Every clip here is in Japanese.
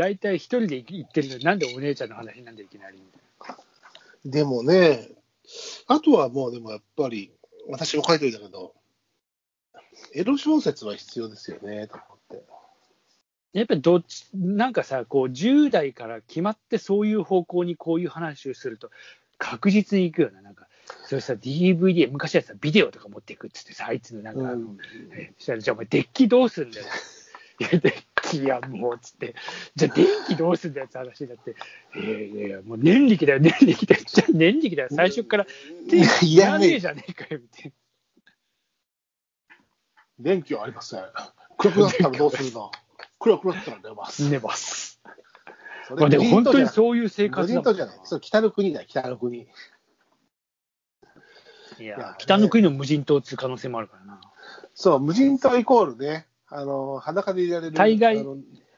大体一人で行ってるのに、なんでお姉ちゃんの話なんでいきなり？みたいでもね、あとはもうでもやっぱり、私も書いてるんだけど、エロ小説は必要ですよね、と思って。な。やっぱりどっち、なんかさ、こう、10代から決まってそういう方向にこういう話をすると、確実に行くよな。なんか、それさ、DVD、昔はさ、ビデオとか持っていくっつってさ、あいつのなんか、うんしたら、じゃあお前、デッキどうすんだよ。いや、デッキやもう、つって。じゃあ、電気どうすんだよって話になって。いやいやいや、もう念力だよ、念力だよ。じゃあ、念力だよ。最初から、電気いらねえじゃねえかよ、みたいな電気はありません。暗くなったらどうするの暗くなったら寝ます。寝ます。そまあ、でも本当にそういう生活だもんじゃない。そう北の国だよ、北の国。いや、北の国の無人島っつう可能性もあるからな。そう、無人島イコールね、あの、裸でいられる。大概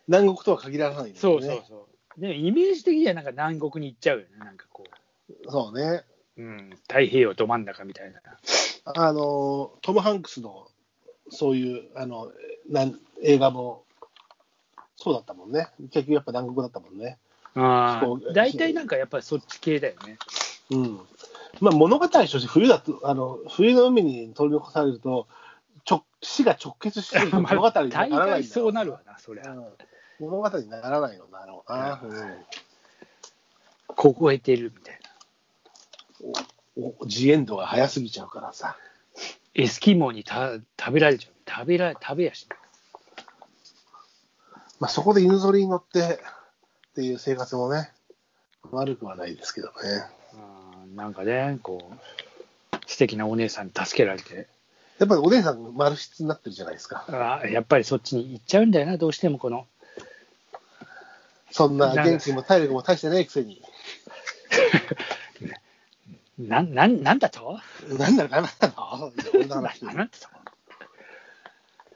南国とは限らないね。そうそうそう。でもイメージ的にはなんか南国に行っちゃうよね。なんかこそうね。う、うん、太平洋ど真ん中みたいな。あの、トム・ハンクスの、そういう、あの、なん映画も、そうだったもんね。結局やっぱ南国だったもんね。ああ、大体なんかやっぱりそっち系だよね。うん。まあ物語として冬だと、あの、冬の海に取り残されると、ちょ死が直結してる 物語になら大ないんだよ概そうなるわな、そりゃ。うん物語にならないのだろうな。凍えてるみたいな。うんおジエンドが早すぎちゃうからさ。エスキモーにた食べられちゃう。食べら食べやしない。まあそこで犬ぞりに乗ってっていう生活もね、悪くはないですけどね。うんなんかね、こう、素敵なお姉さんに助けられて、やっぱりお姉さん丸質になってるじゃないですか。あやっぱりそっちに行っちゃうんだよな、どうしてもこの。そんな元気も体力も大してないくせに。なん、なん、なんだと？なんだろ、なんだろ。そんな なんだと？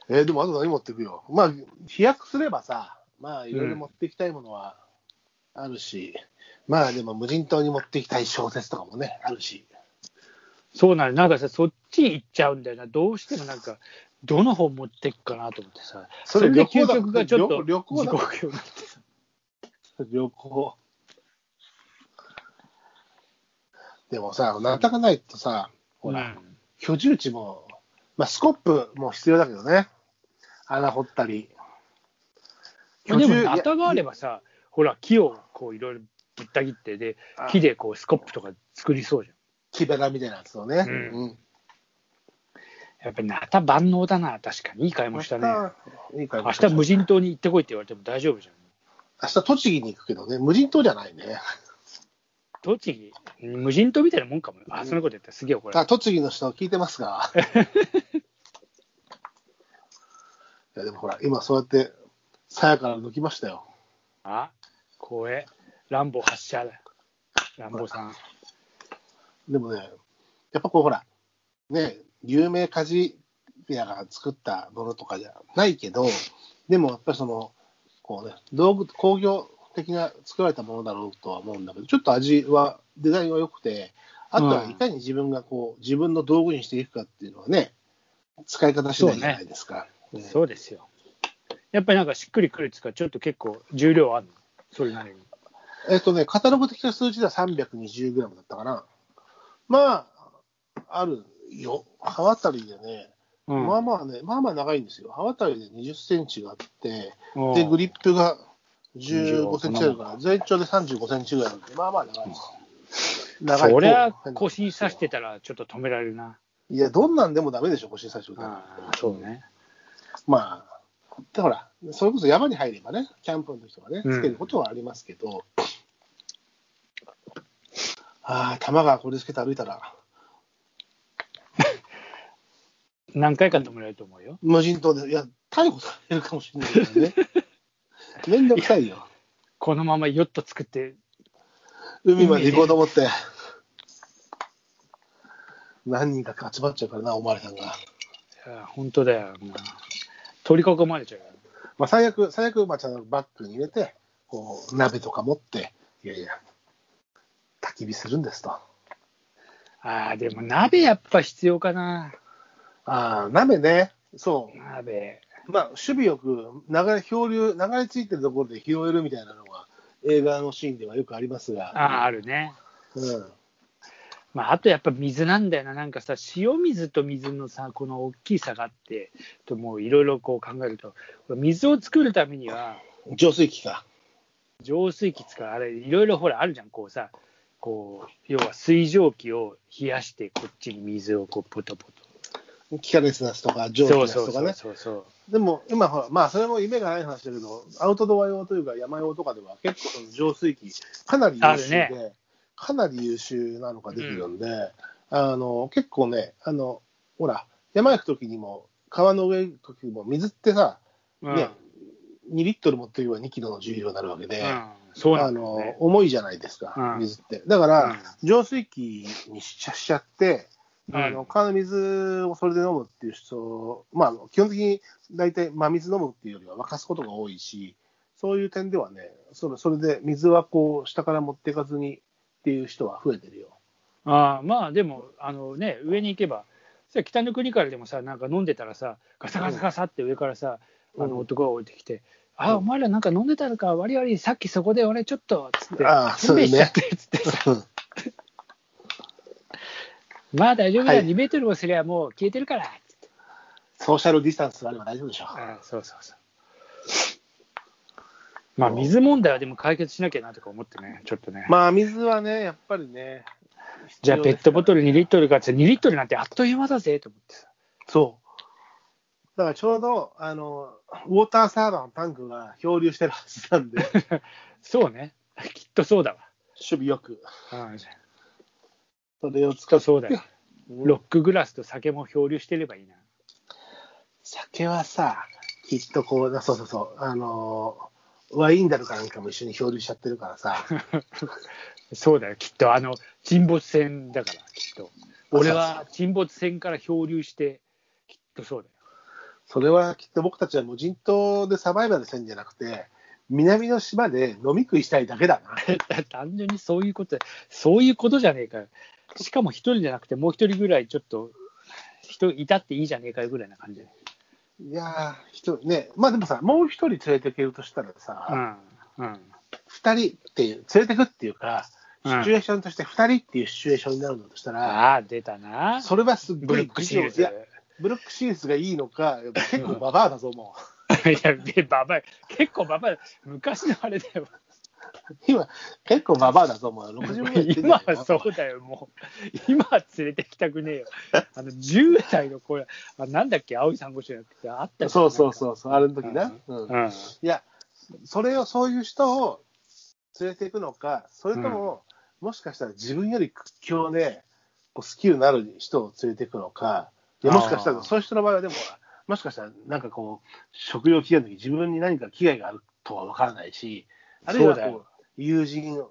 えーでもあと何持っていくよ？まあ、飛躍すればさ、まあ、いろいろ持っていきたいものはあるし、まあでも無人島に持っていきたい小説とかもね、あるし。そうなの、なんかさ、そっち行っちゃうんだよな、どうしてもなんか、どの本持っていくかなと思ってさ、それで究極がちょっと旅行になってさ。旅行。でもさ、なかなかないとさ、ほら、うん居住地も、まあ、スコップも必要だけどね。穴掘ったり。でも、居住ナタがあればさ、ほら、木をこういろいろぶった切って、で、あ木でこうスコップとか作りそうじゃん。木べらみたいなやつをね。うんうんやっぱりナタ万能だな、確かに。いい買い物したね。いいか明日無人島に行ってこいって言われても大丈夫じゃん。明日栃木に行くけどね、無人島じゃないね。栃木、無人島みたいなもんかもよ。あ、そんなこと言ったらすげえ怒られある。栃木の人聞いてますが。いやでもほら、今そうやって、さやから抜きましたよ。あ、怖え。ランボー発射だ。ランボーさん。でもね、やっぱこうほら、ね、有名鍛冶屋が作ったものとかじゃないけど、でもやっぱりその、こうね、道具、工業的な作られたものだろうとは思うんだけど、ちょっと味は、デザインは良くて、あとはいかに自分がこう、自分の道具にしていくかっていうのはね、使い方次第じゃないですか。うんそうですよ。やっぱりなんかしっくりくるっていうか、ちょっと結構重量あるの？それなりに。えっとね、カタログ的な数字では 320g だったかな。まあ、あるよ。刃渡りでね、うんまあまあね、まあまあ長いんですよ。刃渡りで20センチがあって、うんで、グリップが15センチあるから、全長で35センチぐらいなんで、まあまあ長いです。長いそりゃ腰に刺してたらちょっと止められるな。いや、どんなんでもダメでしょ、腰に刺してたらああ、そうね。まあ、でほら、それこそ山に入ればね、キャンプの時とかね、うんつけることはありますけど、ああ、玉川これつけて歩いたら、何回か止められると思うよ。無人島で、いや、逮捕されるかもしれないからね。めんどくさいよ。このままヨット作って、海まで行こうと思って。何人か集まっちゃうからな、おまわりさんが。いや本当だよ。取り囲まれちゃうよ。まあ、最悪、最悪、まあ、ちゃんとバッグに入れて、こう、鍋とか持って、いやいや、焚き火するんですと。ああ、でも鍋やっぱ必要かな。ああ、鍋ね。そう。鍋。まあ、守備よく流れ、漂流、流れ着いてるところで拾えるみたいなのが、映画のシーンではよくありますが。ああ、あるね。うん。まあ、あとやっぱ水なんだよな、なんかさ、塩水と水のさ、この大きい差があって、ともういろいろこう考えると、水を作るためには、浄水器か。浄水器使う、あれ、いろいろほら、あるじゃん、こうさ、こう、要は水蒸気を冷やして、こっちに水をこう、ポトポト。気化熱ナスとか、蒸気とかね。でも今ほら、まあそれも夢がない話だけど、アウトドア用というか山用とかでは結構浄水器、かなり優秀で、あるかなり優秀なのができるんで、あの結構ね、あのほら、山行くときにも、川の上行くときも、水ってさ、うんね、2リットル持っていけば2キロの重量になるわけで、うん、そうなあのね。重いじゃないですか、うん水って。だから、うん浄水器にしちゃしちゃって、あのうん川の水をそれで飲むっていう人、まあ、基本的に大体真水飲むっていうよりは沸かすことが多いし、そういう点ではね、それそれで水はこう下から持っていかずにっていう人は増えてるよ。ああまあでもあのね上に行けばさ北の国からでもさなんか飲んでたらさガサガサガサって上からさ、うん。あの男が降りてきて「あお前らなんか飲んでたのか割り割りさっきそこで俺ちょっと」つってああしんべいしちゃって」つってさ。うん「まあ大丈夫だ、はい。2メートルもすりゃもう消えてるから」ソーシャルディスタンスがあれば大丈夫でしょう。ああそうそうそう。まあ水問題はでも解決しなきゃなとか思ってねちょっとね、まあ、水はね、やっぱりね、じゃあペットボトル。ル2リットルかって2リットルなんてあっという間だぜと思ってさ。そう。だからちょうど、あの、ウォーターサーバーのタンクが漂流してるはずなんで、そうね。きっとそうだわ。守備よく、うんそれを使って、とそうだようんロックグラスと酒も漂流してればいいな。酒はさ、きっとこう、そうそうそう、あのーワインダルかなんかも一緒に漂流しちゃってるからさ、そうだよ、きっとあの沈没船だから、きっと。俺は沈没船から漂流して、きっとそうだよ。それはきっと僕たちは無人島でサバイバルせんじゃなくて、南の島で飲み食いしたいだけだな。単純にそういうこと、そういうことじゃねえかよ。しかも一人じゃなくて、もう一人ぐらいちょっと、人いたっていいじゃねえかよぐらいな感じで。いやー、一人ね、まあでもさ、もう一人連れていけるとしたらうさ、ん。うん。二、人っていう、連れてくっていうか、うんシチュエーションとして二人っていうシチュエーションになるんだとしたら、ああ、出たな。それはすっごブルックシールズ。いや、ブルックシールズがいいのか、結構ババアだぞ、もう。いや、でババア、結構ババア、昔のあれだよ。今、結構ババアだぞ、もう。60ぐらいいってんじゃ今はそうだよ、もう。今は連れてきたくねえよ。あの、10代の子、あなんだっけ、青い珊瑚礁やってあったそうそうそうそう、あれの時な。うんうん。いや、それを、そういう人を連れていくのか、それとも、もしかしたら自分より屈強で、こうスキルのある人を連れていくのか、いやもしかしたら、そういう人の場合は、でも、もしかしたら、なんかこう、食料危機の時自分に何か危害があるとは分からないし、あるいはこう友人を、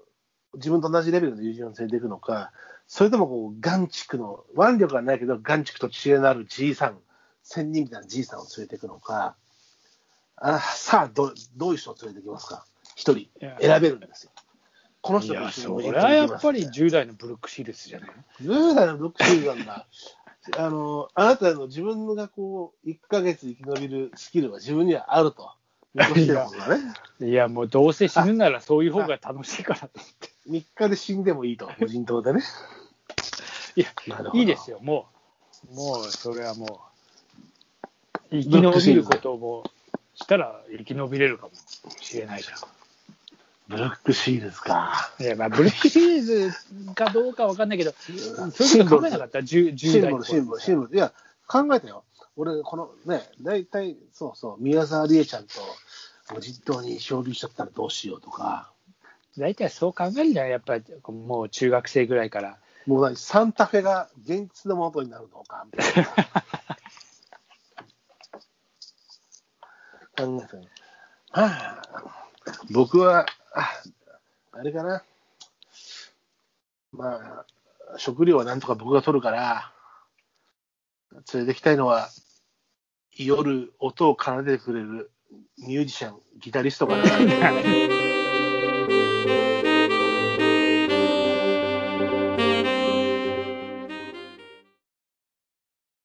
自分と同じレベルの友人を連れていくのか、それともこう、眼畜の、腕力はないけど、眼畜と知恵のあるじいさん、仙人みたいなじいさんを連れていくのか、あさあど、どういう人を連れてきますか？一人や選べるんですよ。この人と一緒そにれはやっぱり10代のブルックシールズじゃない？10代のブックシールなんだ。あの、あなたの自分がこう、1ヶ月生き延びるスキルは自分にはあると。見越してるもんだね。いや、もうどうせ死ぬならそういう方が楽しいからと思って。3日で死んでもいいと、無人島でね。いや、なるほどいいですよ、もう。もう、それはもう、生き延びることをもうしたら生き延びれるかもしれないじゃん。ブルックシールズか。いやまあ、ブルックシリーズかどうかわかんないけど、そういうこと考えなかった、10, 10代のシンボル、シンボル、シンボル。いや、考えたよ。俺、このね、大体、そうそう、宮沢りえちゃんと無人島に漂流しちゃったらどうしようとか、大体そう考えるんじゃない？やっぱりもう中学生ぐらいから。もう何、サンタフェが現実のものになるのか、みたいな。考えたよ。まあ、僕は、ああれかな。まあ、食料はなんとか僕が取るから、連れてきたいのは、夜音を奏でてくれるミュージシャン、ギタリストかな。